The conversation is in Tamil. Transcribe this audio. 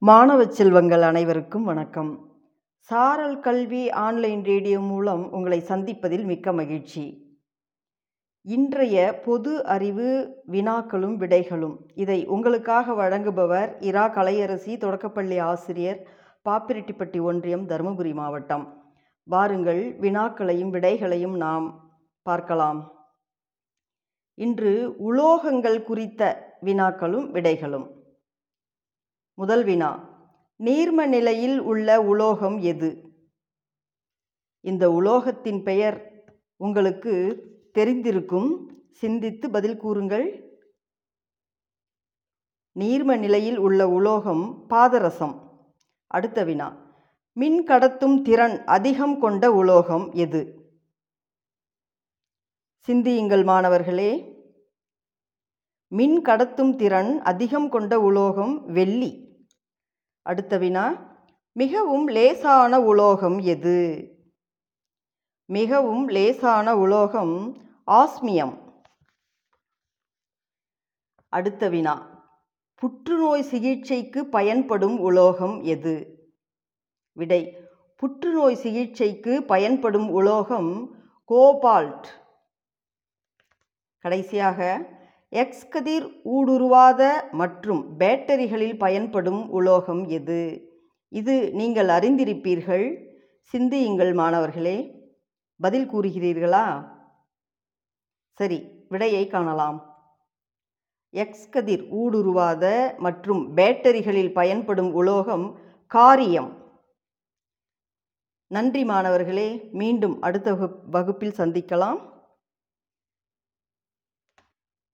மாணவ செல்வங்கள் அனைவருக்கும் வணக்கம். சாரல் கல்வி ஆன்லைன் ரேடியோ மூலம் உங்களை சந்திப்பதில் மிக்க மகிழ்ச்சி. இன்றைய பொது அறிவு வினாக்களும் விடைகளும். இதை உங்களுக்காக வழங்குபவர் இரா கலையரசி தொடக்கப்பள்ளி ஆசிரியர் பாப்பிரெட்டிப்பட்டி ஒன்றியம் தருமபுரி மாவட்டம். வாருங்கள் வினாக்களையும் விடைகளையும் நாம் பார்க்கலாம். இன்று உலோகங்கள் குறித்த வினாக்களும் விடைகளும். முதல் வினா. நீர்ம நிலையில் உள்ள உலோகம் எது? இந்த உலோகத்தின் பெயர் உங்களுக்கு தெரிந்திருக்கும். சிந்தித்து பதில் கூறுங்கள். நீர்ம நிலையில் உள்ள உலோகம் பாதரசம். அடுத்த வினா. மின் கடத்தும் திறன் அதிகம் கொண்ட உலோகம் எது? சிந்தியுங்கள் மாணவர்களே. மின் கடத்தும் திறன் அதிகம் கொண்ட உலோகம் வெள்ளி. அடுத்த வினா மிகவும் லேசான உலோகம் எது? மிகவும் லேசான உலோகம் ஆஸ்மியம். அடுத்த வினா புற்றுநோய் சிகிச்சைக்கு பயன்படும் உலோகம் எது? விடை புற்றுநோய் சிகிச்சைக்கு பயன்படும் உலோகம் கோபால்ட். கடைசியாக எக்ஸ் கதிர் ஊடுருவாத மற்றும் பேட்டரிகளில் பயன்படும் உலோகம் எது? இது நீங்கள் அறிந்திருப்பீர்கள். சிந்தியுங்கள் மாணவர்களே. பதில் கூறுகிறீர்களா? சரி விடையை காணலாம். எக்ஸ் கதிர் ஊடுருவாத மற்றும் பேட்டரிகளில் பயன்படும் உலோகம் காரியம். நன்றி மாணவர்களே. மீண்டும் அடுத்த வகுப்பில் சந்திக்கலாம்.